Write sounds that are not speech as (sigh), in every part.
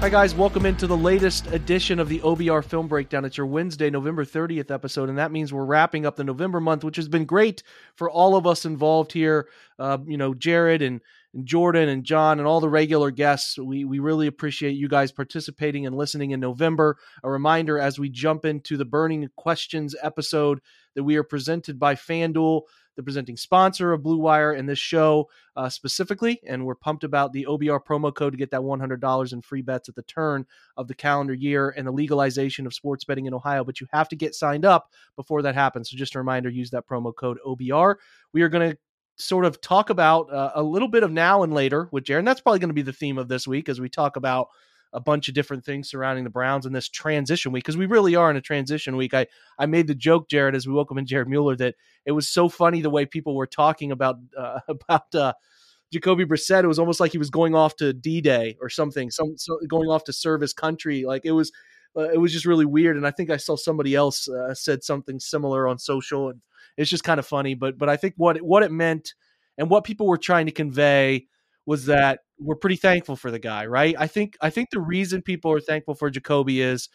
Hi, guys. Welcome into the latest edition of the OBR Film Breakdown. It's your Wednesday, November 30th episode, and that means we're wrapping up the November month, which has been great for all of us involved here. Uh, you know, Jared and, and Jordan and John and all the regular guests. We, we really appreciate you guys participating and listening in November. A reminder as we jump into the Burning Questions episode that we are presented by FanDuel the presenting sponsor of Blue Wire and this show uh, specifically. And we're pumped about the OBR promo code to get that $100 in free bets at the turn of the calendar year and the legalization of sports betting in Ohio. But you have to get signed up before that happens. So just a reminder use that promo code OBR. We are going to sort of talk about uh, a little bit of now and later with Jared. And that's probably going to be the theme of this week as we talk about a bunch of different things surrounding the Browns in this transition week because we really are in a transition week. I I made the joke, Jared, as we welcome in Jared Mueller, that it was so funny the way people were talking about uh, (laughs) about uh, Jacoby Brissett. It was almost like he was going off to D Day or something, some so going off to serve his country. Like it was. Uh, it was just really weird, and I think I saw somebody else uh, said something similar on social, and it's just kind of funny. But but I think what what it meant and what people were trying to convey was that we're pretty thankful for the guy, right? I think I think the reason people are thankful for Jacoby is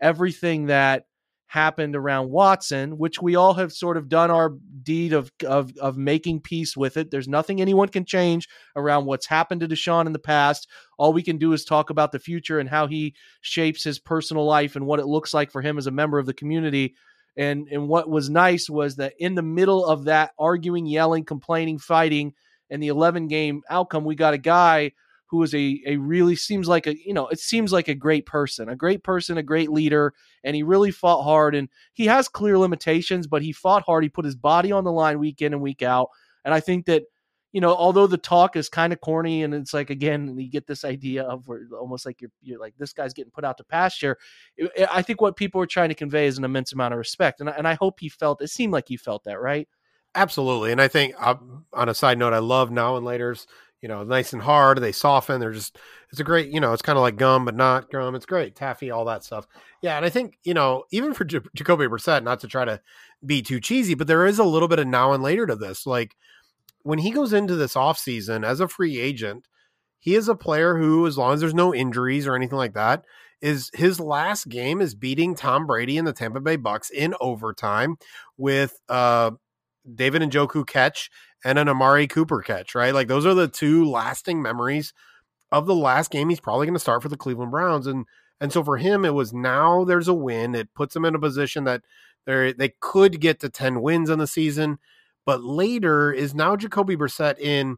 everything that happened around Watson, which we all have sort of done our deed of of of making peace with it. There's nothing anyone can change around what's happened to Deshaun in the past. All we can do is talk about the future and how he shapes his personal life and what it looks like for him as a member of the community. And and what was nice was that in the middle of that arguing, yelling, complaining, fighting, and the 11 game outcome, we got a guy who is a, a really seems like a you know it seems like a great person a great person a great leader and he really fought hard and he has clear limitations but he fought hard. He put his body on the line week in and week out and i think that you know although the talk is kind of corny and it's like again you get this idea of where almost like you're, you're like this guy's getting put out to pasture i think what people are trying to convey is an immense amount of respect and I, and I hope he felt it seemed like he felt that right Absolutely. And I think uh, on a side note, I love now and later's, you know, nice and hard. They soften. They're just, it's a great, you know, it's kind of like gum, but not gum. It's great. Taffy, all that stuff. Yeah. And I think, you know, even for J- Jacoby Brissett, not to try to be too cheesy, but there is a little bit of now and later to this. Like when he goes into this offseason as a free agent, he is a player who, as long as there's no injuries or anything like that, is his last game is beating Tom Brady and the Tampa Bay Bucs in overtime with uh David Njoku catch and an Amari Cooper catch, right? Like those are the two lasting memories of the last game he's probably going to start for the Cleveland Browns and and so for him it was now there's a win. It puts him in a position that they they could get to 10 wins in the season, but later is now Jacoby Brissett in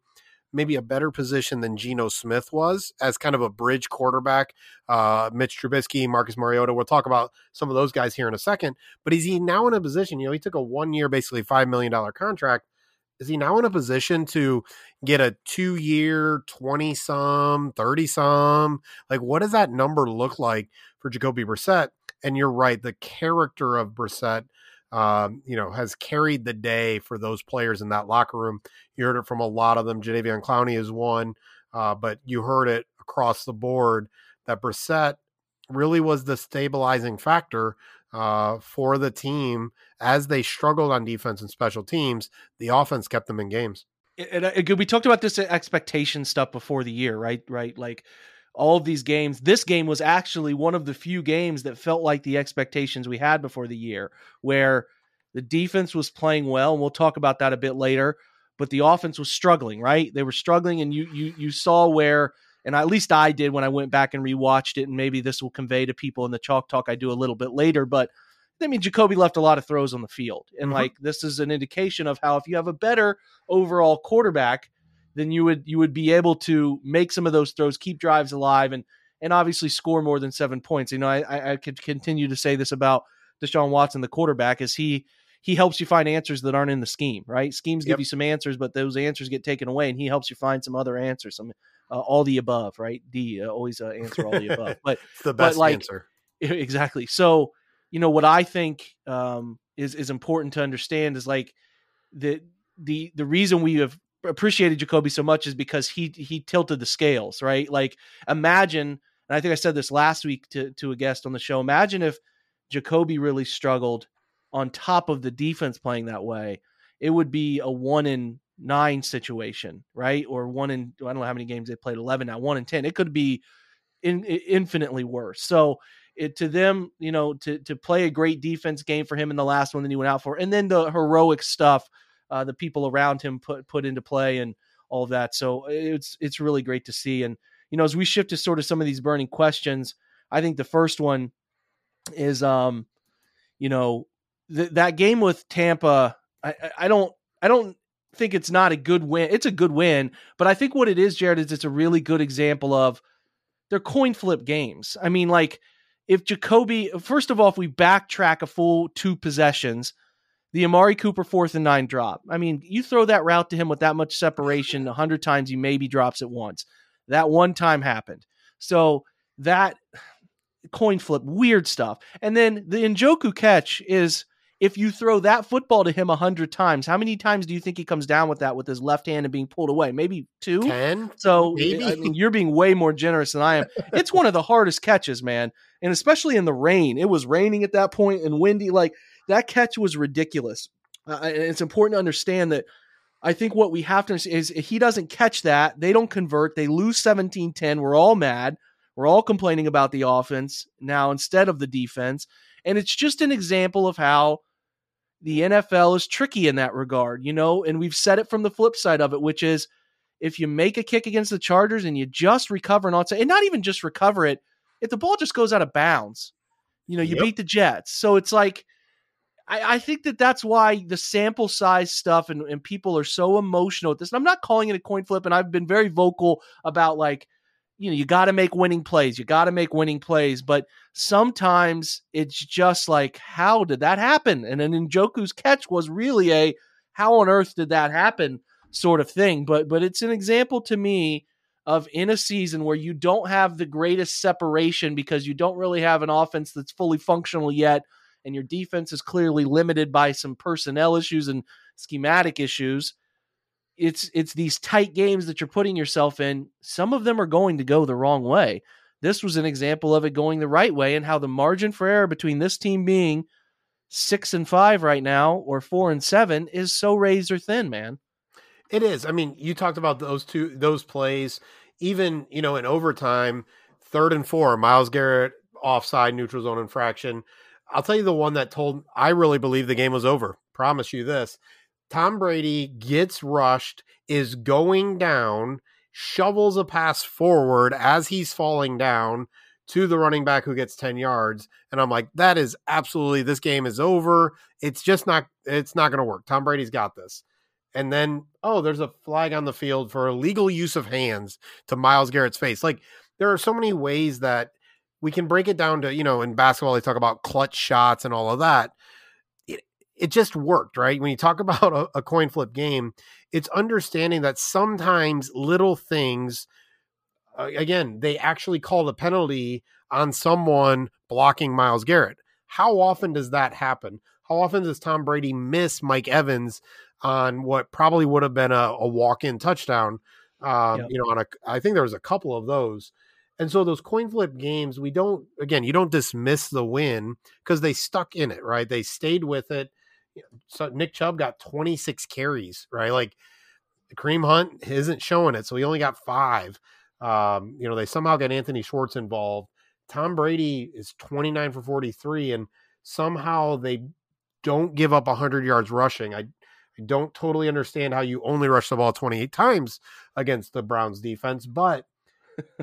maybe a better position than Geno Smith was as kind of a bridge quarterback. Uh, Mitch Trubisky, Marcus Mariota. We'll talk about some of those guys here in a second. But is he now in a position? You know, he took a one year, basically $5 million contract. Is he now in a position to get a two year, 20 some, 30 some? Like, what does that number look like for Jacoby Brissett? And you're right, the character of Brissett um, you know, has carried the day for those players in that locker room. You heard it from a lot of them. Jadeveon Clowney is one, uh, but you heard it across the board that Brissett really was the stabilizing factor uh, for the team as they struggled on defense and special teams. The offense kept them in games. and, and we talked about this expectation stuff before the year, right? Right, like all of these games. This game was actually one of the few games that felt like the expectations we had before the year, where the defense was playing well, and we'll talk about that a bit later. but the offense was struggling, right? They were struggling, and you you you saw where, and at least I did when I went back and rewatched it, and maybe this will convey to people in the chalk talk I do a little bit later, but I mean Jacoby left a lot of throws on the field, and Mhm. like this is an indication of how if you have a better overall quarterback, then you would you would be able to make some of those throws, keep drives alive, and and obviously score more than seven points. You know, I I, could continue to say this about Deshaun Watson, the quarterback, is he he helps you find answers that aren't in the scheme, right? Schemes give Yep. you some answers, but those answers get taken away, and he helps you find some other answers, some uh, all the above, right? D uh, always uh, (laughs) answer all the above, but It's the but, best like, answer. (laughs) exactly. So, you know, what I think um, is is important to understand is like the the the reason we have appreciated Jacoby so much is because he he tilted the scales, right? Like imagine, and I think I said this last week to to a guest on the show. Imagine if Jacoby really struggled on top of the defense playing that way. It would be a one in nine situation, right? Or one in I don't know how many games they played, eleven now, one in ten. It could be in, infinitely worse. So it to them, you know, to to play a great defense game for him in the last one that he went out for, and then the heroic stuff uh, the people around him put put into play and all of that. So it's it's really great to see. And you know, as we shift to sort of some of these burning questions, I think the first one is, um, you know, th- that game with Tampa. I, I- don't I don't think it's not a good win. It's a good win, but I think what it is, Jared, is it's a really good example of they're coin flip games. I mean, like if Jacoby, first of all, if we backtrack a full two possessions, the Amari Cooper fourth and nine drop. I mean, you throw that route to him with that much separation a hundred times, he maybe drops it once. That one time happened. So that coin flip, weird stuff. And then the Njoku catch is if you throw that football to him a hundred times, how many times do you think he comes down with that with his left hand and being pulled away? Maybe two. Ten. So Maybe. I mean, you're being way more generous than I am. It's one of the hardest catches, man, and especially in the rain. It was raining at that point and windy. Like that catch was ridiculous. Uh, and it's important to understand that. I think what we have to understand is if he doesn't catch that, they don't convert. They lose 17-10. We're all mad. We're all complaining about the offense now instead of the defense. And it's just an example of how the NFL is tricky in that regard, you know, and we've said it from the flip side of it, which is if you make a kick against the Chargers and you just recover an onside, and not even just recover it, if the ball just goes out of bounds, you know, you Yep. beat the Jets. So it's like, I, I think that that's why the sample size stuff and, and people are so emotional with this. And I'm not calling it a coin flip, and I've been very vocal about like, you know, you got to make winning plays. You got to make winning plays. But sometimes it's just like, how did that happen? And then Njoku's catch was really a how on earth did that happen sort of thing. But but it's an example to me of in a season where you don't have the greatest separation because you don't really have an offense that's fully functional yet, and your defense is clearly limited by some personnel issues and schematic issues. It's it's these tight games that you're putting yourself in. Some of them are going to go the wrong way. This was an example of it going the right way and how the margin for error between this team being six and five right now or four and seven is so razor thin, man. It is. I mean, you talked about those two those plays. Even you know in overtime, third and four, Myles Garrett offside, neutral zone infraction. I'll tell you the one that told I really believe the game was over. Promise you this. Tom Brady gets rushed, is going down, shovels a pass forward as he's falling down to the running back who gets 10 yards. And I'm like, that is absolutely this game is over. It's just not it's not gonna work. Tom Brady's got this and then oh there's a flag on the field for illegal use of hands to myles garrett's face like there are so many ways that we can break it down to you know in basketball they talk about clutch shots and all of that it, it just worked right when you talk (laughs) about a, a coin flip game it's understanding that sometimes little things uh, again they actually call the penalty on someone blocking myles garrett how often does that happen how often does tom brady miss mike evans on what probably would have been a, a walk-in touchdown. Um, Yep. You know, on a I think there was a couple of those, and so those coin flip games, we don't again, you don't dismiss the win because they stuck in it, right? They stayed with it. So Nick Chubb got 26 carries, right? Like Kareem Hunt isn't showing it, so he only got five. Um, you know, they somehow got Anthony Schwartz involved. Tom Brady is 29 for 43, and somehow they don't give up 100 yards rushing. I I don't totally understand how you only rush the ball 28 times against the Browns defense, but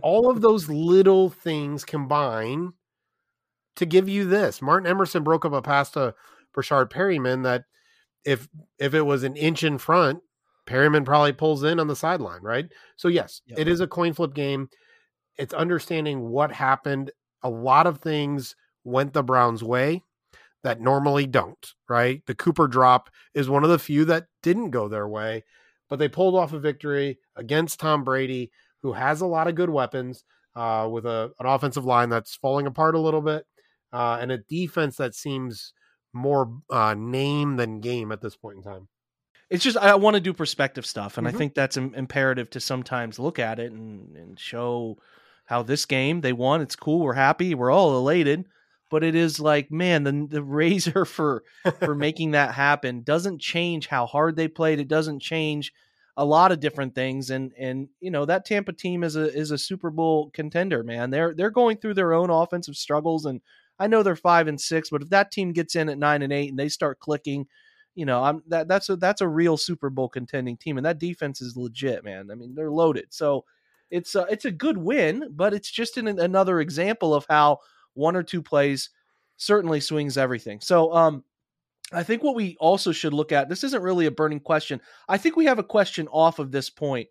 all of those little things combine to give you this. Martin Emerson broke up a pass to Breshad Perriman that if if it was an inch in front, Perriman probably pulls in on the sideline, right? So yes, Yep. it is a coin flip game. It's understanding what happened. A lot of things went the Browns' way that normally don't, right? The Cooper drop is one of the few that didn't go their way, but they pulled off a victory against Tom Brady, who has a lot of good weapons, uh, with a, an offensive line that's falling apart a little bit, uh, and a defense that seems more uh, name than game at this point in time. it's just I want to do perspective stuff, and Mhm. I think that's im- imperative to sometimes look at it and, and show how this game they won. It's cool. We're happy. We're all elated. But it is like, man, the the (laughs) razor for for (laughs) making that happen doesn't change how hard they played. It doesn't change a lot of different things. And and you know that Tampa team is a is a Super Bowl contender, man. They're they're going through their own offensive struggles, and I know they're five and six, but if that team gets in at nine and eight and they start clicking, you know, I'm that that's a that's a real Super Bowl contending team, and that defense is legit, man. I mean, they're loaded, so it's a, it's a good win, but it's just an, another example of how one or two plays certainly swings everything. So, um, I think what we also should look at this isn't really a burning question. I think we have a question off of this point.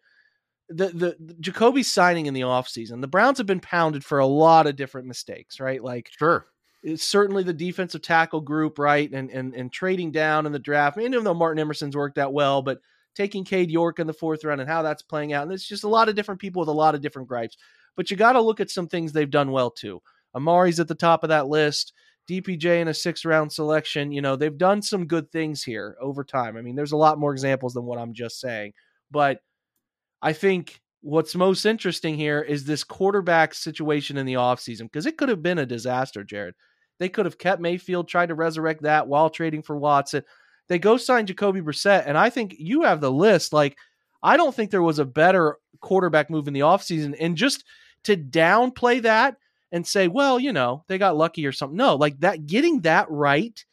The the, the Jacoby signing in the offseason, the Browns have been pounded for a lot of different mistakes, right? Like Sure. it's certainly the defensive tackle group, right? And and and trading down in the draft. I mean, even though Martin Emerson's worked out well, but taking Cade York in the fourth round and how that's playing out. And it's just a lot of different people with a lot of different gripes. But you got to look at some things they've done well too. Amari's at the top of that list. DPJ in a six round selection. You know, they've done some good things here over time. I mean, there's a lot more examples than what I'm just saying. But I think what's most interesting here is this quarterback situation in the offseason because it could have been a disaster, Jared. They could have kept Mayfield, tried to resurrect that while trading for Watson. They go sign Jacoby Brissett, and I think you have the list. Like, I don't think there was a better quarterback move in the offseason. And just to downplay that and say, well, you know, they got lucky or something. No, like that, getting that right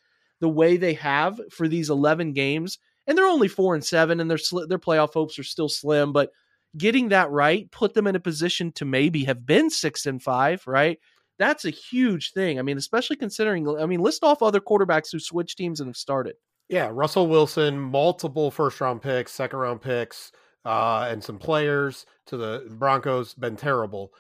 the way they have for these 11 games, and they're only four and seven, and their sli- their playoff hopes are still slim, but getting that right put them in a position to maybe have been six and five, right? That's a huge thing. I mean, especially considering, I mean, list off other quarterbacks who switch teams and have started. Yeah, Russell Wilson, multiple first round picks, second round picks, uh, and some players to the Broncos, been terrible.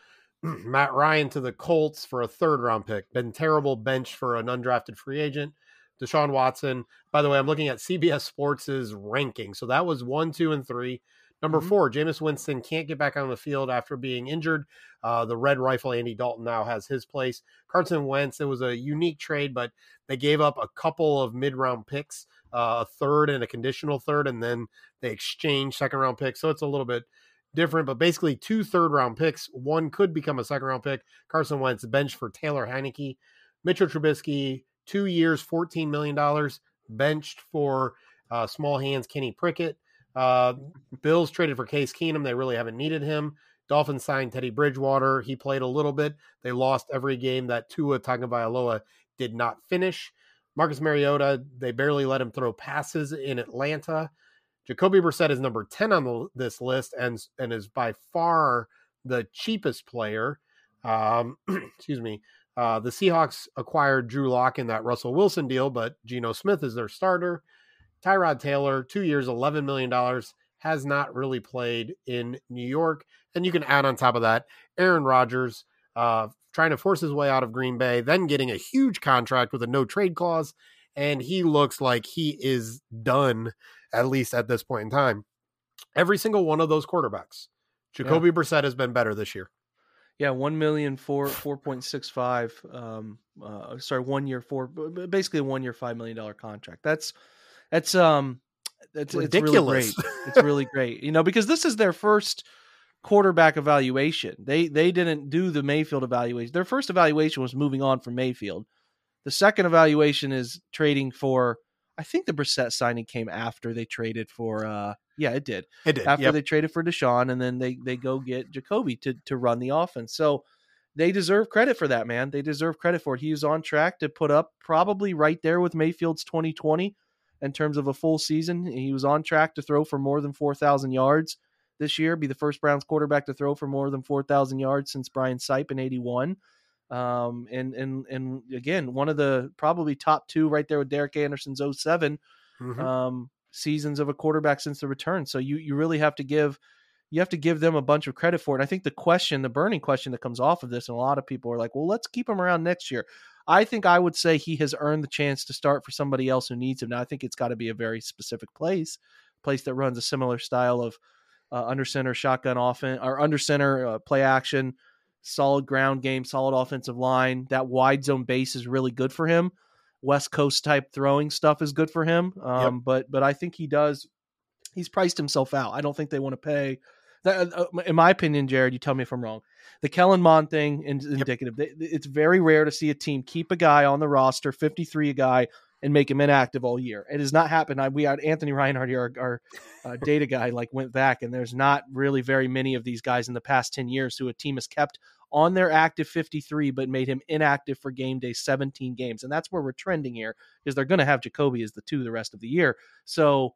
(clears throat) Matt Ryan to the Colts for a third round pick, been terrible bench for an undrafted free agent. Deshaun Watson. By the way, I'm looking at CBS Sports' ranking. So that was one, two, and three. Number Mhm. four, Jameis Winston can't get back on the field after being injured. Uh, the red rifle, Andy Dalton, now has his place. Carson Wentz, it was a unique trade, but they gave up a couple of mid round picks, uh, a third and a conditional third, and then they exchanged second round picks. So it's a little bit different, but basically two third round picks. One could become a second round pick. Carson Wentz benched for Taylor Heinicke. Mitchell Trubisky, two years, $14 million, benched for uh, small hands Kenny Pickett. Uh, Bills traded for Case Keenum. They really haven't needed him. Dolphins signed Teddy Bridgewater. He played a little bit. They lost every game that Tua Tagovailoa did not finish. Marcus Mariota, they barely let him throw passes in Atlanta. Jacoby Brissett is number 10 on the, this list and, and is by far the cheapest player. Um, (clears throat) excuse me. Uh, the Seahawks acquired Drew Lock in that Russell Wilson deal, but Geno Smith is their starter. Tyrod Taylor, two years, $11 million, has not really played in New York. And you can add on top of that Aaron Rodgers uh, trying to force his way out of Green Bay, then getting a huge contract with a no trade clause. And he looks like he is done, at least at this point in time. Every single one of those quarterbacks, Jacoby Brissett has been better this year. Yeah, one million four four point six five. Um, uh, sorry, one year four, basically one year five million dollar contract. That's that's um, that's it's really Ridiculous. great. (laughs) It's really great, you know, because this is their first quarterback evaluation. They they didn't do the Mayfield evaluation. Their first evaluation was moving on from Mayfield. The second evaluation is trading for. I think the Brissett signing came after they traded for. uh Yeah, it did It did. after Yep. they traded for Deshaun, and then they they go get Jacoby to to run the offense. So they deserve credit for that, man. They deserve credit for it. He was on track to put up probably right there with Mayfield's 2020. in terms of a full season. He was on track to throw for more than 4,000 yards this year, be the first Browns quarterback to throw for more than 4,000 yards since Brian Sipe in 81. Um, and, and, and again, one of the probably top two right there with Derek Anderson's 7 Mhm. um, seasons of a quarterback since the return. So you, you really have to give, you have to give them a bunch of credit for it. And I think the question, the burning question that comes off of this, and a lot of people are like, well, let's keep him around next year. I think I would say he has earned the chance to start for somebody else who needs him. Now, I think it's got to be a very specific place, place that runs a similar style of uh, under center shotgun offense or under center uh, play action, solid ground game, solid offensive line. That wide zone base is really good for him. West Coast type throwing stuff is good for him. Um, But but I think he does. He's priced himself out. I don't think they want to pay. That, uh, in my opinion, Jared, you tell me if I'm wrong. The Kellen Mond thing is indicative. It's very rare to see a team keep a guy on the roster, 53 a guy, and make him inactive all year. It has not happened. I, we had Anthony Reinhardt here, our, our uh, (laughs) data guy, like went back, and there's not really very many of these guys in the past 10 years who a team has kept on their active 53, but made him inactive for game day 17 games. And that's where we're trending here, because they're going to have Jacoby as the two the rest of the year. So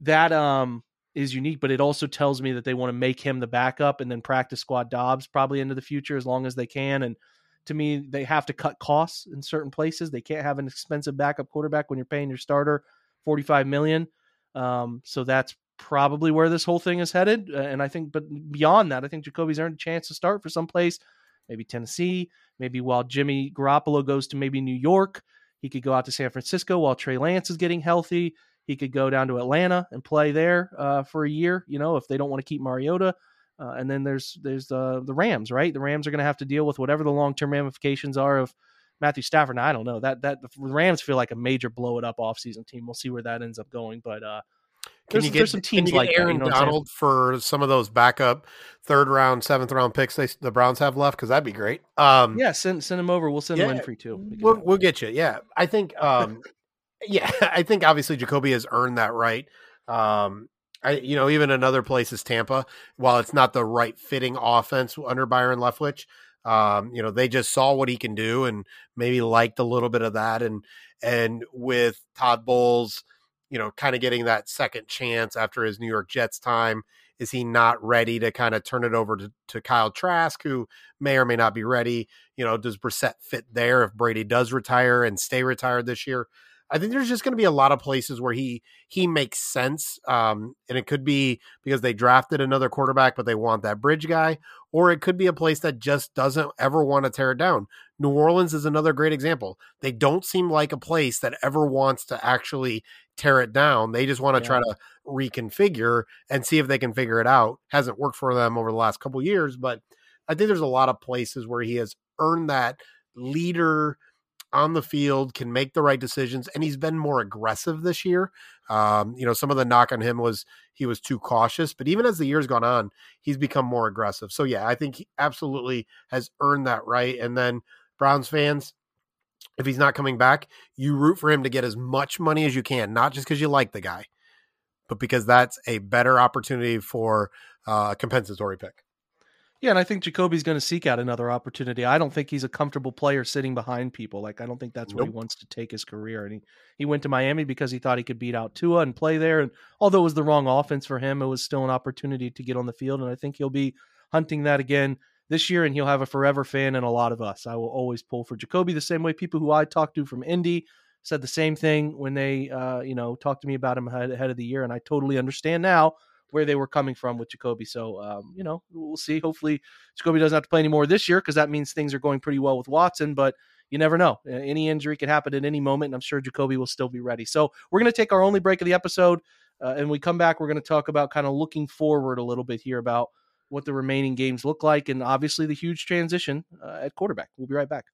that um is unique, but it also tells me that they want to make him the backup and then practice squad Dobbs probably into the future as long as they can. And to me, they have to cut costs in certain places. They can't have an expensive backup quarterback when you're paying your starter 45 million. Um, so that's probably where this whole thing is headed. Uh, And I think, but beyond that, I think Jacoby's earned a chance to start for someplace, maybe Tennessee, maybe while Jimmy Garoppolo goes to maybe New York, he could go out to San Francisco while Trey Lance is getting healthy. He could go down to Atlanta and play there uh, for a year. You know, if they don't want to keep Mariota, uh, and then there's there's uh, the Rams, right? The Rams are going to have to deal with whatever the long term ramifications are of Matthew Stafford. Now, I don't know that that the Rams feel like a major blow it up offseason team. We'll see where that ends up going, but uh, Can there's, you get some teams get like that, Aaron you know what I'm saying? Donald for some of those backup third round, seventh round picks they, the Browns have left? Because that'd be great. Um, Yeah, send send him over. We'll send Yeah, Winfrey too. We we'll, we'll get you. Yeah, I think. Um, (laughs) yeah, (laughs) I think obviously Jacoby has earned that right. Um, I, you know, even another place is Tampa. While it's not the right fitting offense under Byron Leftwich, um, you know, they just saw what he can do and maybe liked a little bit of that. And and with Todd Bowles, you know, kind of getting that second chance after his New York Jets time, is he not ready to kind of turn it over to, to Kyle Trask, who may or may not be ready? You know, does Brissett fit there if Brady does retire and stay retired this year? I think there's just going to be a lot of places where he he makes sense, um, and it could be because they drafted another quarterback, but they want that bridge guy, or it could be a place that just doesn't ever want to tear it down. New Orleans is another great example. They don't seem like a place that ever wants to actually tear it down. They just want to Yeah. try to reconfigure and see if they can figure it out. Hasn't worked for them over the last couple of years, but I think there's a lot of places where he has earned that leader on the field, can make the right decisions, and he's been more aggressive this year. Um, you know, some of the knock on him was he was too cautious, but even as the years gone on, he's become more aggressive. So yeah, I think he absolutely has earned that right. And then Browns fans, if he's not coming back, you root for him to get as much money as you can, not just because you like the guy, but because that's a better opportunity for uh, a compensatory pick. Yeah, and I think Jacoby's going to seek out another opportunity. I don't think he's a comfortable player sitting behind people. Like I don't think that's where he wants to take his career. And he, he went to Miami because he thought he could beat out Tua and play there. And although it was the wrong offense for him, it was still an opportunity to get on the field. And I think he'll be hunting that again this year. And he'll have a forever fan and a lot of us. I will always pull for Jacoby the same way people who I talked to from Indy said the same thing when they uh, you know talked to me about him ahead, of the year. And I totally understand now where they were coming from with Jacoby. So, um, you know, we'll see. Hopefully, Jacoby doesn't have to play anymore this year because that means things are going pretty well with Watson. But you never know. Any injury could happen at any moment, and I'm sure Jacoby will still be ready. So, we're going to take our only break of the episode. Uh, and we come back, we're going to talk about kind of looking forward a little bit here about what the remaining games look like and obviously the huge transition uh, at quarterback. We'll be right back.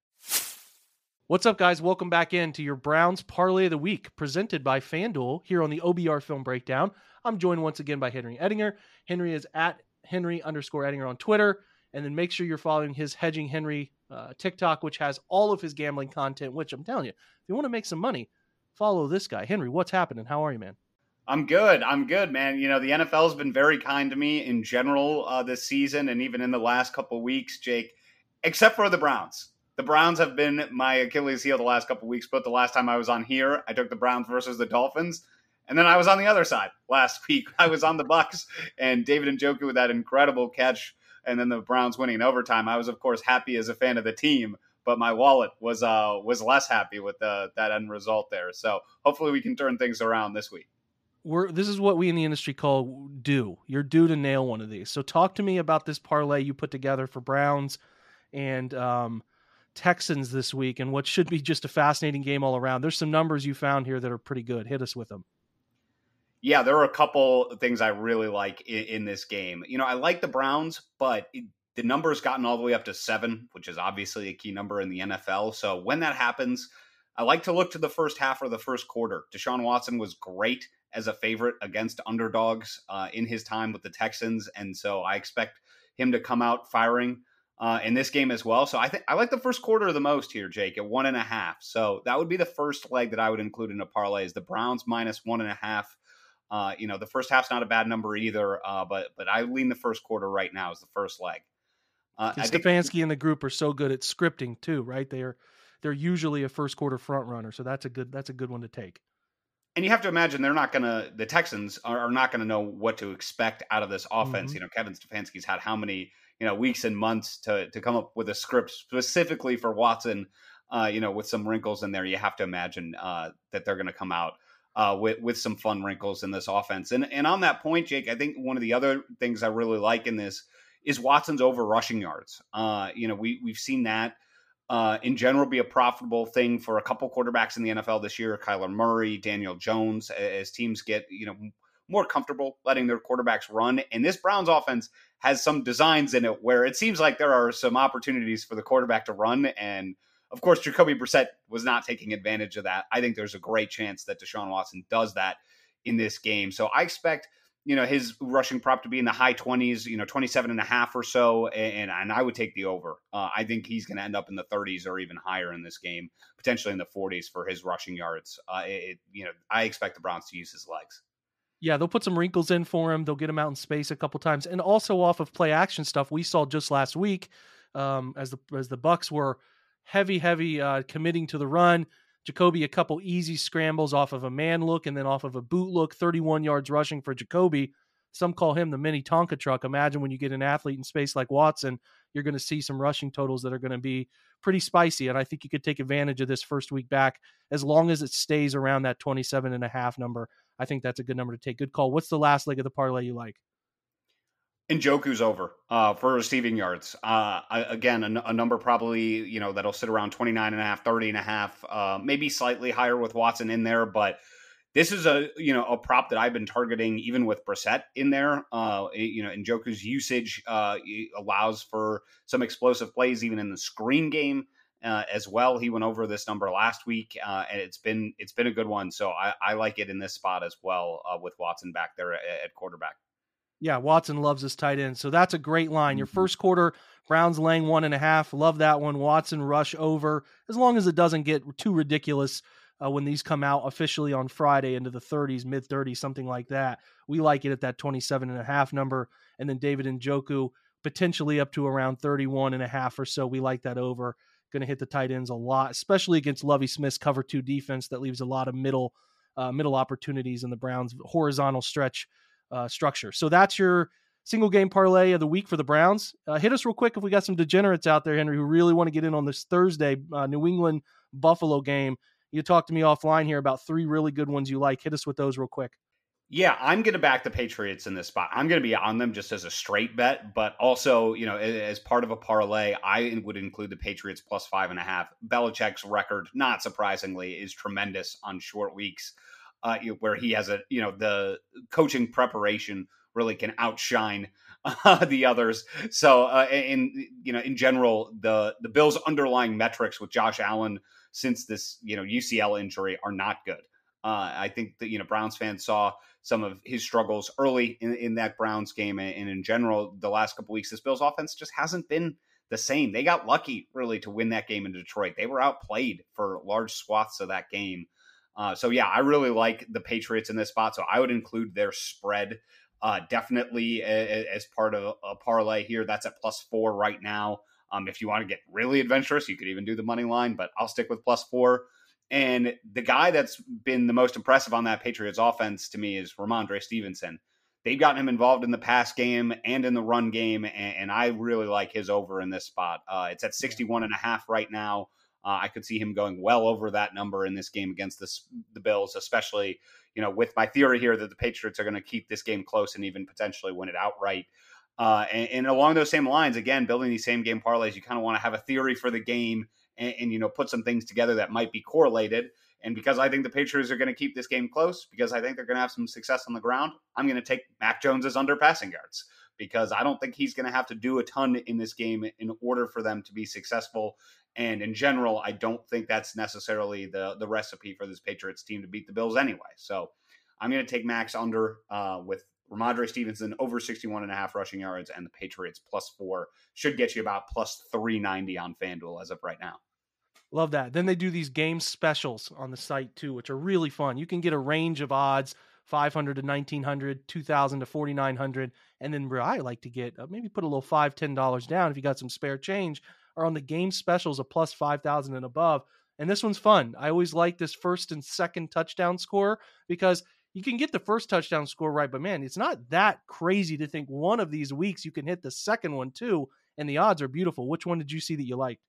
What's up, guys? Welcome back into your Browns Parlay of the Week, presented by FanDuel here on the OBR Film Breakdown. I'm joined once again by Henry Ettinger. Henry is at Henry underscore Ettinger on Twitter. And then make sure you're following his Hedging Henry uh, TikTok, which has all of his gambling content, which I'm telling you, if you want to make some money, follow this guy. Henry, what's happening? How are you, man? I'm good. I'm good, man. You know, the NFL's been very kind to me in general uh, this season and even in the last couple weeks, Jake, except for the Browns. the Browns have been my Achilles heel the last couple weeks. But the last time I was on here, I took the Browns versus the Dolphins. And then I was on the other side last (laughs) week. I was on the Bucs and David and Njoku with that incredible catch, and then the Browns winning in overtime. I was, of course, happy as a fan of the team, but my wallet was uh was less happy with the, that end result there. So hopefully we can turn things around this week. We're this is what we in the industry call due. You're due to nail one of these. So talk to me about this parlay you put together for Browns and um, Texans this week, and what should be just a fascinating game all around. There's some numbers you found here that are pretty good. Hit us with them. Yeah, there are a couple things I really like in, in this game. You know, I like the Browns, but it, the number's gotten all the way up to seven, which is obviously a key number in the NFL. So when that happens, I like to look to the first half or the first quarter. Deshaun Watson was great as a favorite against underdogs uh, in his time with the Texans, and so I expect him to come out firing uh, in this game as well. So I think I like the first quarter the most here, Jake, at one and a half. So that would be the first leg that I would include in a parlay is the Browns minus one and a half. Uh, you know, the first half's not a bad number either, uh, but but I lean the first quarter right now as the first leg. Uh, Stefanski and the group are so good at scripting too, right? They're they're usually a first quarter front runner, so that's a good that's a good one to take. And you have to imagine they're not going to the Texans are, are not going to know what to expect out of this offense. Mm-hmm. You know, Kevin Stefanski's had how many you know weeks and months to to come up with a script specifically for Watson. Uh, you know, with some wrinkles in there, you have to imagine uh, that they're going to come out uh, with with some fun wrinkles in this offense. And and on that point, Jake, I think one of the other things I really like in this is Watson's over rushing yards. Uh, you know, we we've seen that uh, in general be a profitable thing for a couple quarterbacks in the NFL this year. Kyler Murray, Daniel Jones, as teams get you know more comfortable letting their quarterbacks run. And this Browns offense has some designs in it where it seems like there are some opportunities for the quarterback to run and of course, Jacoby Brissett was not taking advantage of that. I think there's a great chance that Deshaun Watson does that in this game. So I expect, you know, his rushing prop to be in the high 20s, you know, 27 and a half or so. And, and I would take the over. Uh, I think he's going to end up in the 30s or even higher in this game, potentially in the 40s for his rushing yards. Uh, it, you know, I expect the Browns to use his legs. Yeah, they'll put some wrinkles in for him. They'll get him out in space a couple times, and also off of play action stuff we saw just last week, um, as the as the Bucs were heavy, heavy uh, committing to the run. Jacoby, a couple easy scrambles off of a man look and then off of a boot look, 31 yards rushing for Jacoby. Some call him the mini Tonka truck. Imagine when you get an athlete in space like Watson, you're going to see some rushing totals that are going to be pretty spicy. And I think you could take advantage of this first week back as long as it stays around that 27 and a half number. I think that's a good number to take. Good call. What's the last leg of the parlay you like? Njoku's over uh, for receiving yards. Uh, again, a, a, number probably, you know, that'll sit around 29 and a half, 30 and a half, uh, maybe slightly higher with Watson in there. But this is a, you know, a prop that I've been targeting even with Brissett in there. Uh, you know, Njoku's usage uh, allows for some explosive plays even in the screen game. Uh, as well, he went over this number last week, and it's been it's been a good one. So I, I like it in this spot as well with Watson back there at, at quarterback. Yeah, Watson loves his tight end. So that's a great line. Your mm-hmm. first quarter, Browns laying one and a half. Love that one. Watson rush over, as long as it doesn't get too ridiculous uh, when these come out officially on Friday into the 30s, mid 30s, something like that. We like it at that 27 and a half number. And then David Njoku potentially up to around 31 and a half or so. We like that over. Going to hit the tight ends a lot, especially against Lovie Smith's cover two defense that leaves a lot of middle uh, middle opportunities in the Browns horizontal stretch uh, structure. So that's your single game parlay of the week for the Browns. Uh, hit us real quick if we got some degenerates out there, Henry, who really want to get in on this Thursday uh, New England Buffalo game. You talked to me offline here about three really good ones you like. Hit us with those real quick. Yeah, I'm going to back the Patriots in this spot. I'm going to be on them just as a straight bet, but also, you know, as part of a parlay, I would include the Patriots plus five and a half. Belichick's record, not surprisingly, is tremendous on short weeks uh, where he has a you know the coaching preparation really can outshine uh, (laughs) the others. So uh, in you know in general, the the Bills' underlying metrics with Josh Allen since this you know UCL injury are not good. Uh, I think that you know Browns fans saw some of his struggles early in, in that Browns game, and in general, the last couple weeks, this Bills offense just hasn't been the same. They got lucky really to win that game in Detroit. They were outplayed for large swaths of that game. Uh, so yeah, I really like the Patriots in this spot. So I would include their spread uh, definitely as part of a parlay here. That's at plus four right now. Um, if you want to get really adventurous, you could even do the money line, but I'll stick with plus four. And the guy that's been the most impressive on that Patriots offense to me is Rhamondre Stevenson. They've gotten him involved in the pass game and in the run game, and, and I really like his over in this spot. Uh, it's at 61 and a half right now. Uh, I could see him going well over that number in this game against this, the Bills, especially you know with my theory here that the Patriots are going to keep this game close and even potentially win it outright. Uh, and, and, along those same lines, again, building these same game parlays, you kind of want to have a theory for the game and, and, you know put some things together that might be correlated. And because I think the Patriots are going to keep this game close, because I think they're going to have some success on the ground, I'm going to take Mac Jones's under passing yards because I don't think he's going to have to do a ton in this game in order for them to be successful. And in general, I don't think that's necessarily the the recipe for this Patriots team to beat the Bills anyway. So I'm going to take Mac's under uh, with Rhamondre Stevenson over 61 and a half rushing yards and the Patriots plus four should get you about plus 390 on FanDuel as of right now. Love that. Then they do these game specials on the site too, which are really fun. You can get a range of odds 500 to 1900, 2000 to 4900. And then where I like to get uh, maybe put a little five, ten dollars down if you got some spare change are on the game specials of plus 5000 and above. And this one's fun. I always like this first and second touchdown score because you can get the first touchdown score right, but man, it's not that crazy to think one of these weeks you can hit the second one too. And the odds are beautiful. Which one did you see that you liked?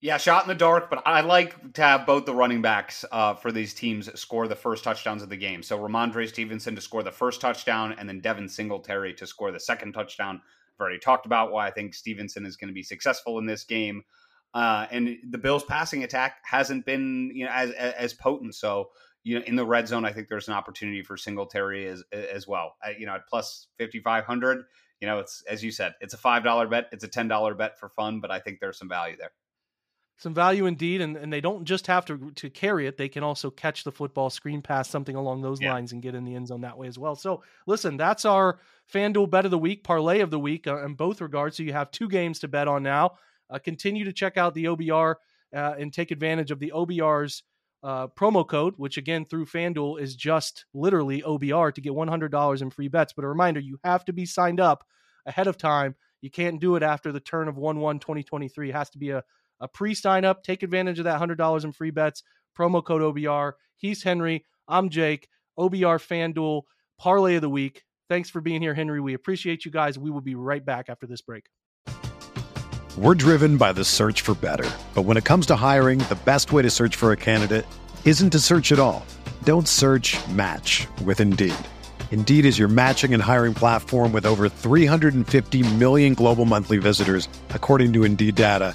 Yeah, shot in the dark, but I like to have both the running backs uh, for these teams score the first touchdowns of the game. So Rhamondre Stevenson to score the first touchdown, and then Devin Singletary to score the second touchdown. Already talked about why I think Stevenson is going to be successful in this game. Uh, and the Bills' passing attack hasn't been you know as as potent. So you know in the red zone, I think there's an opportunity for Singletary as as well. you know at plus fifty five hundred, you know it's as you said, it's a five dollar bet, it's a ten dollar bet for fun, but I think there's some value there some value indeed, and, and they don't just have to to carry it; they can also catch the football, screen pass, something along those yeah. lines, and get in the end zone that way as well. So, listen, that's our FanDuel bet of the week, parlay of the week uh, in both regards. So you have two games to bet on now. Uh, continue to check out the OBR uh, and take advantage of the OBR's uh, promo code, which again through FanDuel is just literally OBR to get $100 in free bets. But a reminder, you have to be signed up ahead of time. You can't do it after the turn of 1 1 2023. It has to be a a pre sign up. Take advantage of that $100 in free bets. Promo code OBR. He's Henry. I'm Jake. OBR FanDuel Parlay of the Week. Thanks for being here, Henry. We appreciate you guys. We will be right back after this break. We're driven by the search for better. But when it comes to hiring, the best way to search for a candidate isn't to search at all. Don't search match with Indeed. Indeed is your matching and hiring platform with over 350 million global monthly visitors, according to Indeed data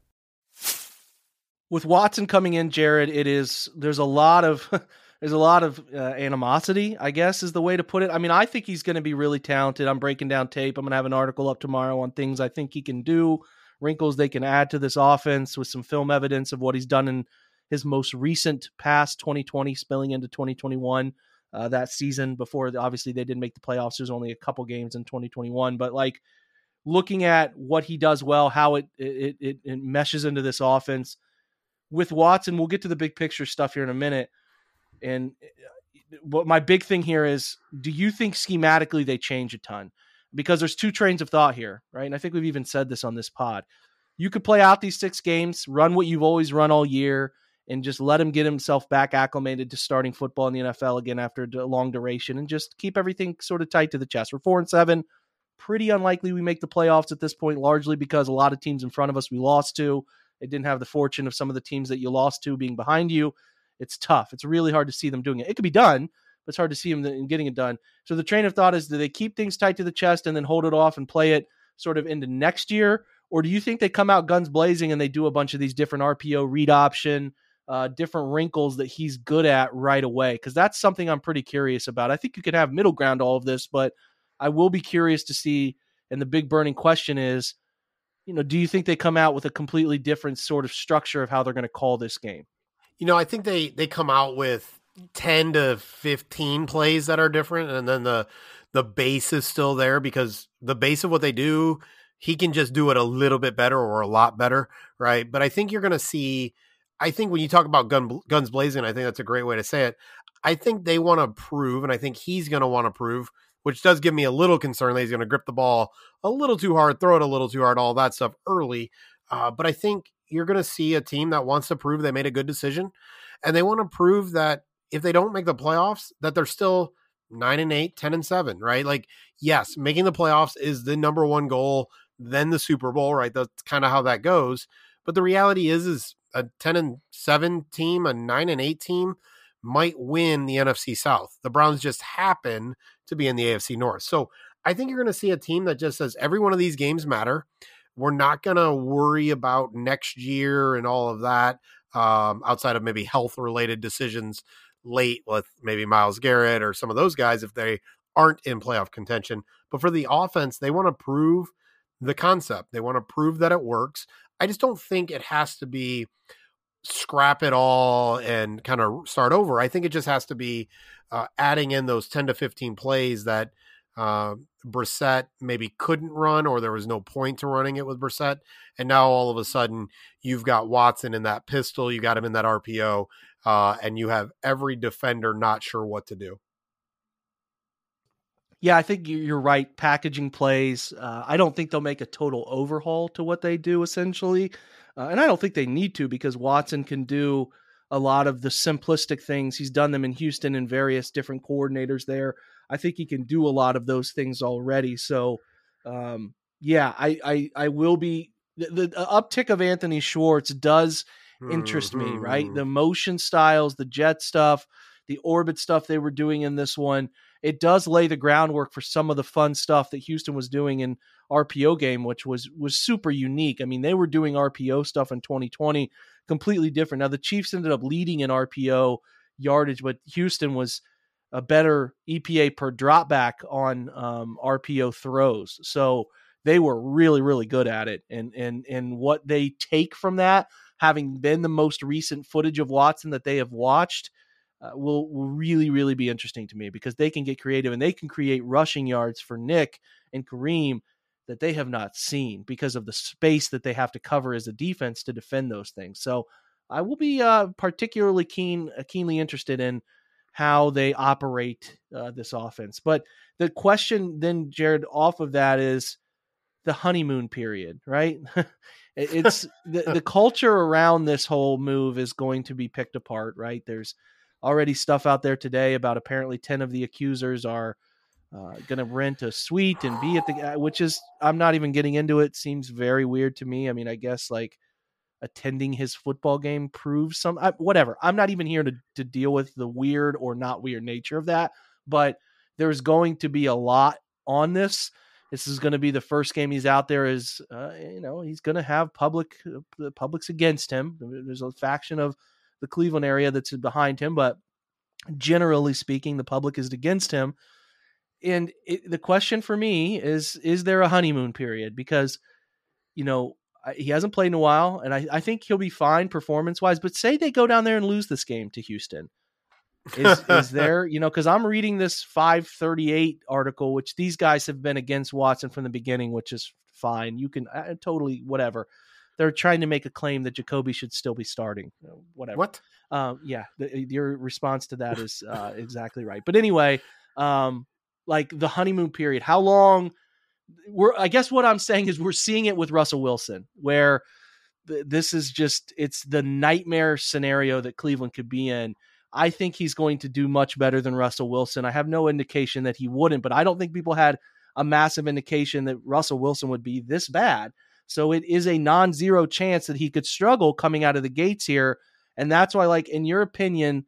with Watson coming in, Jared, it is there's a lot of (laughs) there's a lot of uh, animosity, I guess is the way to put it. I mean, I think he's going to be really talented. I'm breaking down tape. I'm going to have an article up tomorrow on things I think he can do, wrinkles they can add to this offense with some film evidence of what he's done in his most recent past 2020 spilling into 2021 uh, that season before obviously they didn't make the playoffs there's only a couple games in 2021 but like looking at what he does well how it it, it, it meshes into this offense with watson we'll get to the big picture stuff here in a minute and what my big thing here is do you think schematically they change a ton because there's two trains of thought here right and i think we've even said this on this pod you could play out these six games run what you've always run all year and just let him get himself back acclimated to starting football in the NFL again after a long duration and just keep everything sort of tight to the chest. We're four and seven. Pretty unlikely we make the playoffs at this point, largely because a lot of teams in front of us we lost to. It didn't have the fortune of some of the teams that you lost to being behind you. It's tough. It's really hard to see them doing it. It could be done, but it's hard to see them getting it done. So the train of thought is do they keep things tight to the chest and then hold it off and play it sort of into next year? Or do you think they come out guns blazing and they do a bunch of these different RPO read option? uh, different wrinkles that he's good at right away because that's something I'm pretty curious about. I think you could have middle ground all of this, but I will be curious to see. And the big burning question is, you know, do you think they come out with a completely different sort of structure of how they're going to call this game? You know, I think they they come out with ten to fifteen plays that are different, and then the the base is still there because the base of what they do, he can just do it a little bit better or a lot better, right? But I think you're going to see I think when you talk about gun, guns blazing, I think that's a great way to say it. I think they want to prove, and I think he's going to want to prove, which does give me a little concern that he's going to grip the ball a little too hard, throw it a little too hard, all that stuff early. Uh, but I think you're going to see a team that wants to prove they made a good decision, and they want to prove that if they don't make the playoffs, that they're still nine and eight, 10 and seven, right? Like, yes, making the playoffs is the number one goal, then the Super Bowl, right? That's kind of how that goes. But the reality is, is a 10 and 7 team, a 9 and 8 team might win the NFC South. The Browns just happen to be in the AFC North. So I think you're going to see a team that just says every one of these games matter. We're not going to worry about next year and all of that um, outside of maybe health related decisions late with maybe Myles Garrett or some of those guys if they aren't in playoff contention. But for the offense, they want to prove the concept. They want to prove that it works. I just don't think it has to be scrap it all and kind of start over. I think it just has to be uh, adding in those 10 to 15 plays that uh, Brissett maybe couldn't run or there was no point to running it with Brissett. And now all of a sudden you've got Watson in that pistol, you got him in that RPO, uh, and you have every defender not sure what to do. Yeah, I think you're right. Packaging plays. Uh, I don't think they'll make a total overhaul to what they do essentially, uh, and I don't think they need to because Watson can do a lot of the simplistic things. He's done them in Houston and various different coordinators there. I think he can do a lot of those things already. So, um, yeah, I, I I will be the, the uptick of Anthony Schwartz does interest mm-hmm. me. Right, mm-hmm. the motion styles, the jet stuff, the orbit stuff they were doing in this one it does lay the groundwork for some of the fun stuff that Houston was doing in RPO game, which was was super unique. I mean, they were doing RPO stuff in 2020 completely different. Now the Chiefs ended up leading in RPO yardage, but Houston was a better EPA per dropback on um, RPO throws. So they were really, really good at it. And and and what they take from that, having been the most recent footage of Watson that they have watched, uh, will will really really be interesting to me because they can get creative and they can create rushing yards for Nick and Kareem that they have not seen because of the space that they have to cover as a defense to defend those things. So I will be uh, particularly keen uh, keenly interested in how they operate uh, this offense. But the question then, Jared, off of that is the honeymoon period, right? (laughs) it's (laughs) the, the culture around this whole move is going to be picked apart, right? There's already stuff out there today about apparently 10 of the accusers are uh, going to rent a suite and be at the uh, which is i'm not even getting into it seems very weird to me i mean i guess like attending his football game proves some I, whatever i'm not even here to, to deal with the weird or not weird nature of that but there's going to be a lot on this this is going to be the first game he's out there is uh, you know he's going to have public uh, the public's against him there's a faction of the Cleveland area that's behind him. But generally speaking, the public is against him. And it, the question for me is: Is there a honeymoon period? Because you know he hasn't played in a while, and I, I think he'll be fine performance wise. But say they go down there and lose this game to Houston, is is (laughs) there you know because I'm reading this 538 article, which these guys have been against Watson from the beginning, which is fine. You can uh, totally whatever. They're trying to make a claim that Jacoby should still be starting. Whatever. What? Um, yeah, the, your response to that (laughs) is uh, exactly right. But anyway, um, like the honeymoon period, how long? We're I guess what I'm saying is we're seeing it with Russell Wilson, where th- this is just it's the nightmare scenario that Cleveland could be in. I think he's going to do much better than Russell Wilson. I have no indication that he wouldn't, but I don't think people had a massive indication that Russell Wilson would be this bad. So it is a non-zero chance that he could struggle coming out of the gates here. And that's why, like, in your opinion,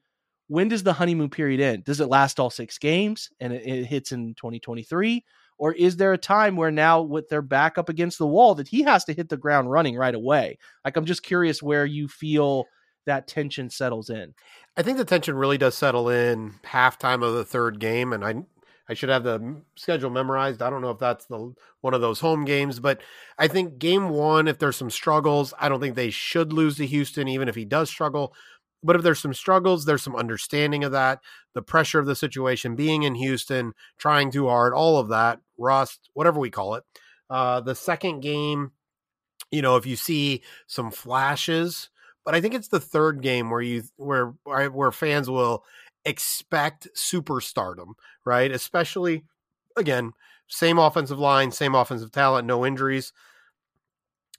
when does the honeymoon period end? Does it last all six games and it, it hits in 2023? Or is there a time where now, with their back up against the wall, that he has to hit the ground running right away? Like, I'm just curious where you feel that tension settles in. I think the tension really does settle in halftime of the third game, and I I should have the schedule memorized. I don't know if that's the one of those home games, but I think game one, if there's some struggles, I don't think they should lose to Houston, even if he does struggle. But if there's some struggles, there's some understanding of that, the pressure of the situation, being in Houston, trying too hard, all of that, rust, whatever we call it. Uh, the second game, you know, if you see some flashes, but I think it's the third game where you where where fans will expect superstardom, right? Especially again, same offensive line, same offensive talent, no injuries.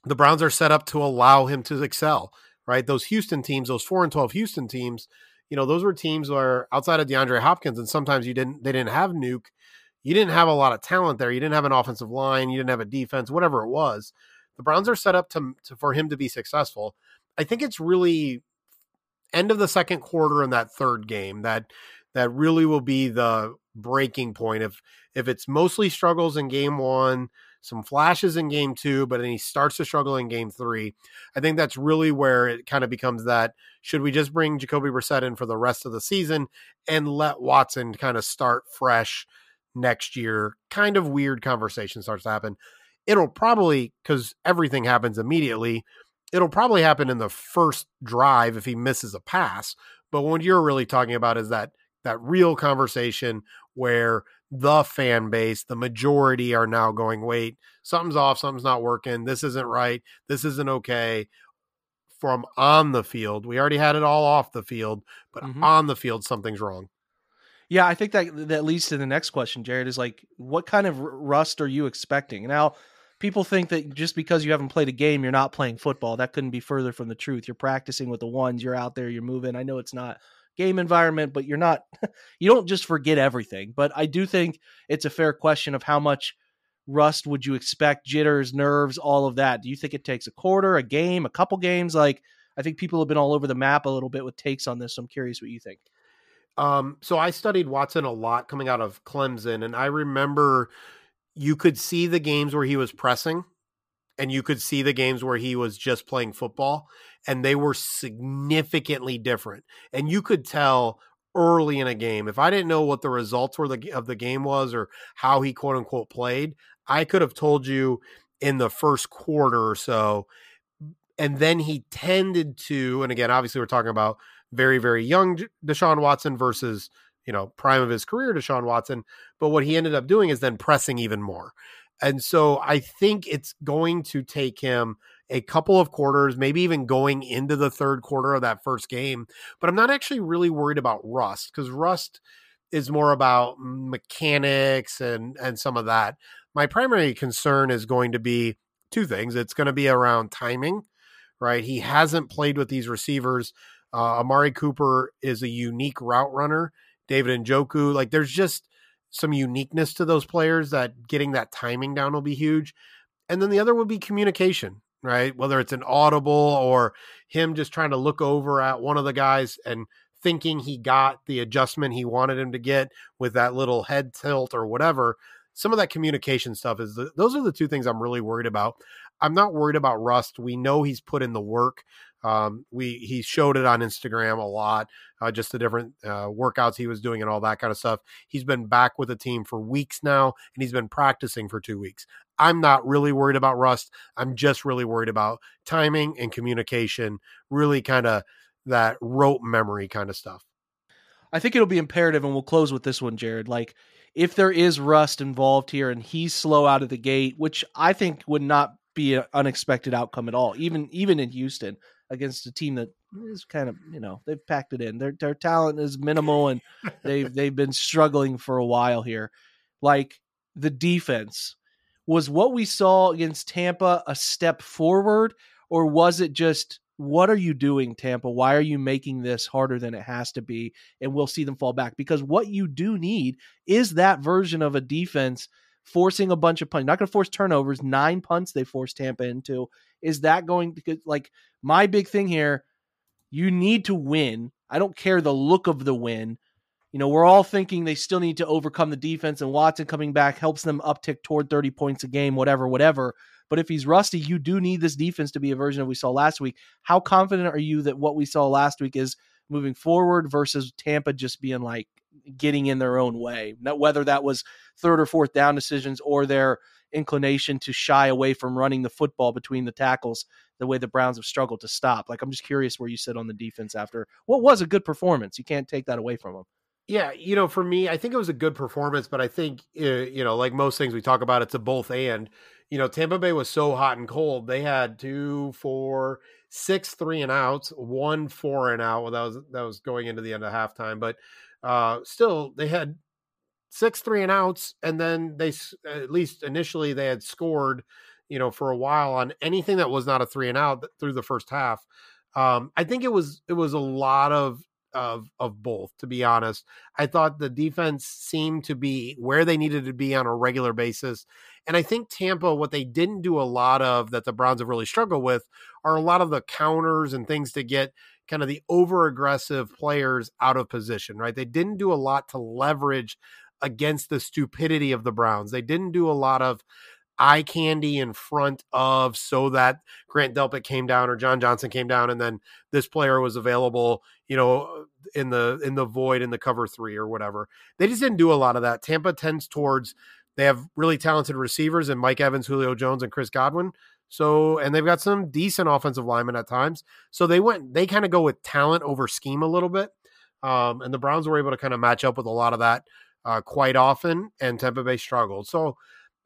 The Browns are set up to allow him to excel, right? Those Houston teams, those 4 and 12 Houston teams, you know, those were teams where outside of DeAndre Hopkins and sometimes you didn't they didn't have Nuk, you didn't have a lot of talent there. You didn't have an offensive line, you didn't have a defense, whatever it was. The Browns are set up to, to for him to be successful. I think it's really end of the second quarter in that third game that that really will be the breaking point if if it's mostly struggles in game 1 some flashes in game 2 but then he starts to struggle in game 3 i think that's really where it kind of becomes that should we just bring jacoby brissett in for the rest of the season and let watson kind of start fresh next year? Kind of weird conversation starts to happen. It'll probably because everything happens immediately it'll probably happen in the first drive if he misses a pass. But what you're really talking about is that that real conversation where the fan base, the majority are now going, wait, something's off, something's not working, this isn't right, this isn't okay. From on the field, we already had it all off the field, but mm-hmm. on the field, something's wrong. Yeah, I think that that leads to the next question, Jared. Is like, what kind of rust are you expecting? Now, people think that just because you haven't played a game, you're not playing football. That couldn't be further from the truth. You're practicing with the ones, you're out there, you're moving. I know it's not game environment, but you're not, (laughs) you don't just forget everything. But I do think it's a fair question of how much rust would you expect, jitters, nerves, all of that. Do you think it takes a quarter, a game, a couple games? Like, I think people have been all over the map a little bit with takes on this. So I'm curious what you think. Um, so I studied Watson a lot coming out of Clemson, and I remember you could see the games where he was pressing and you could see the games where he was just playing football and they were significantly different and you could tell early in a game if i didn't know what the results were the, of the game was or how he quote unquote played i could have told you in the first quarter or so and then he tended to and again obviously we're talking about very very young deshaun watson versus you know, prime of his career, Deshaun Watson. But what he ended up doing is then pressing even more. And so I think it's going to take him a couple of quarters, maybe even going into the third quarter of that first game. But I'm not actually really worried about rust because rust is more about mechanics and and some of that. My primary concern is going to be two things. It's going to be around timing, right? He hasn't played with these receivers. Uh, Amari Cooper is a unique route runner David Njoku. Like there's just some uniqueness to those players that getting that timing down will be huge. And then the other would be communication, right? Whether it's an audible or him just trying to look over at one of the guys and thinking he got the adjustment he wanted him to get with that little head tilt or whatever. Some of that communication stuff is the, those are the two things I'm really worried about. I'm not worried about Rust. We know he's put in the work. Um, we he showed it on Instagram a lot, uh, just the different uh, workouts he was doing and all that kind of stuff. He's been back with the team for weeks now, and he's been practicing for two weeks. I'm not really worried about rust. I'm just really worried about timing and communication, really kind of that rote memory kind of stuff. I think it'll be imperative, and we'll close with this one, Jared. Like, if there is rust involved here and he's slow out of the gate, which I think would not be an unexpected outcome at all, even even in Houston against a team that is kind of you know they've packed it in. Their their talent is minimal and (laughs) they've they've been struggling for a while here. Like the defense was what we saw against Tampa a step forward, or was it just what are you doing, Tampa? Why are you making this harder than it has to be? And we'll see them fall back because what you do need is that version of a defense forcing a bunch of punts. Not going to force turnovers. Nine punts they forced Tampa into. Is that going to like my big thing here? You need to win. I don't care the look of the win. You know, we're all thinking they still need to overcome the defense, and Watson coming back helps them uptick toward 30 points a game, whatever, whatever. But if he's rusty, you do need this defense to be a version of we saw last week. How confident are you that what we saw last week is moving forward versus Tampa just being like getting in their own way? Not whether that was third or fourth down decisions or their inclination to shy away from running the football between the tackles the way the Browns have struggled to stop. Like I'm just curious where you sit on the defense after what was a good performance. You can't take that away from them. Yeah, you know, for me, I think it was a good performance, but I think uh, you know, like most things we talk about, it's a both and. You know, Tampa Bay was so hot and cold; they had two, four, six three and outs, one four and out. Well, that was that was going into the end of halftime, but uh, still, they had six three and outs, and then they at least initially they had scored, you know, for a while on anything that was not a three and out through the first half. Um, I think it was it was a lot of of of both to be honest i thought the defense seemed to be where they needed to be on a regular basis and i think tampa what they didn't do a lot of that the browns have really struggled with are a lot of the counters and things to get kind of the over aggressive players out of position right they didn't do a lot to leverage against the stupidity of the browns they didn't do a lot of eye candy in front of so that Grant Delpit came down or John Johnson came down and then this player was available, you know, in the in the void in the cover 3 or whatever. They just didn't do a lot of that. Tampa tends towards they have really talented receivers and Mike Evans, Julio Jones and Chris Godwin. So, and they've got some decent offensive linemen at times. So they went, they kind of go with talent over scheme a little bit. Um, and the Browns were able to kind of match up with a lot of that uh, quite often, and Tampa Bay struggled. So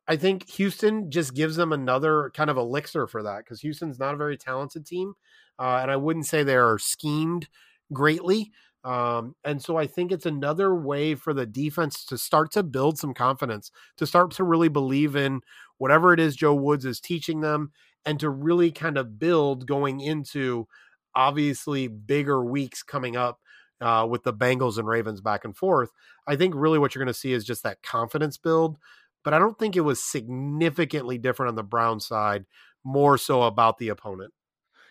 I think Houston just gives them another kind of elixir for that because Houston's not a very talented team. Uh, and I wouldn't say they're schemed greatly. Um, and so I think it's another way for the defense to start to build some confidence, to start to really believe in whatever it is Joe Woods is teaching them, and to really kind of build going into obviously bigger weeks coming up uh, with the Bengals and Ravens back and forth. I think really what you're going to see is just that confidence build but I don't think it was significantly different on the Brown side, more so about the opponent.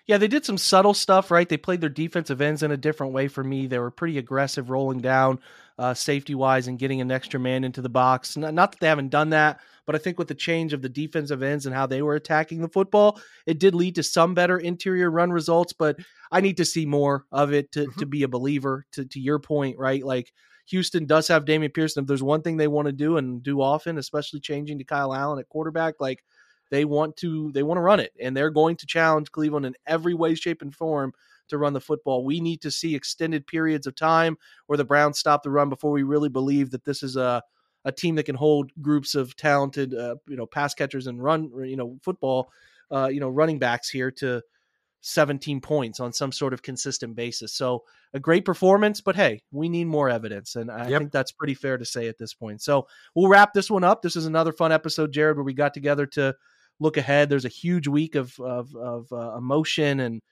Yeah, they did some subtle stuff, right? They played their defensive ends in a different way for me. They were pretty aggressive rolling down uh, safety wise and getting an extra man into the box. Not, not, that they haven't done that, but I think with the change of the defensive ends and how they were attacking the football, it did lead to some better interior run results. But I need to see more of it to, mm-hmm. to be a believer, to, to your point, right? Like, Houston does have Damian Pearson. If there's one thing they want to do and do often, especially changing to Kyle Allen at quarterback, like they want to they want to run it and they're going to challenge Cleveland in every way, shape, and form to run the football. We need to see extended periods of time where the Browns stop the run before we really believe that this is a a team that can hold groups of talented uh, you know pass catchers and run you know football uh, you know running backs here to 17 points on some sort of consistent basis. So a great performance, but hey, we need more evidence. And I yep. think that's pretty fair to say at this point. So we'll wrap this one up. This is another fun episode, Jared, where we got together to look ahead. There's a huge week of, of, of uh, emotion and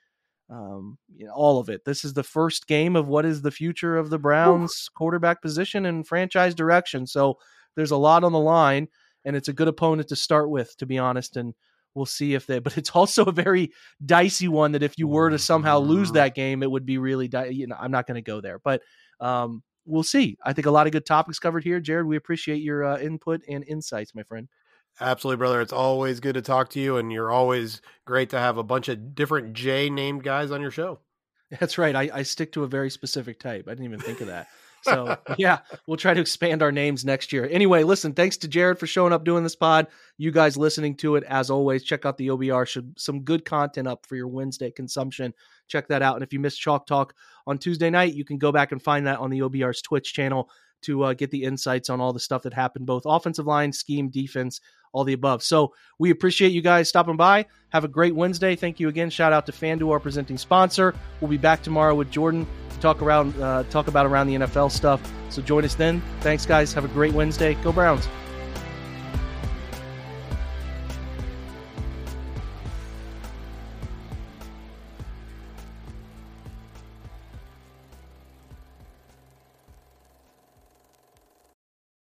um, you know, all of it. This is the first game of what is the future of the Browns quarterback position and franchise direction. So there's a lot on the line and it's a good opponent to start with, to be honest. And we'll see if they (laughs) but it's also a very dicey one that if you were to somehow lose that game it would be really di- you know i'm not going to go there but um we'll see i think a lot of good topics covered here jared we appreciate your uh, input and insights my friend Absolutely, brother. It's always good to talk to you, and you're always great to have a bunch of different J named guys on your show. That's right. I, I stick to a very specific type. I didn't even think of that. So (laughs) yeah, we'll try to expand our names next year. Anyway, listen, thanks to Jared for showing up doing this pod. You guys listening to it as always. Check out the OBR. Should some good content up for your Wednesday consumption. Check that out. And if you missed Chalk Talk on Tuesday night, you can go back and find that on the OBR's Twitch channel to uh, get the insights on all the stuff that happened, both offensive line, scheme, defense, all the above. So we appreciate you guys stopping by. Have a great Wednesday. Thank you again. Shout out to FanDuel, our presenting sponsor. We'll be back tomorrow with Jordan to talk around, uh, talk about around the NFL stuff. So join us then. Thanks, guys. Have a great Wednesday. Go Browns.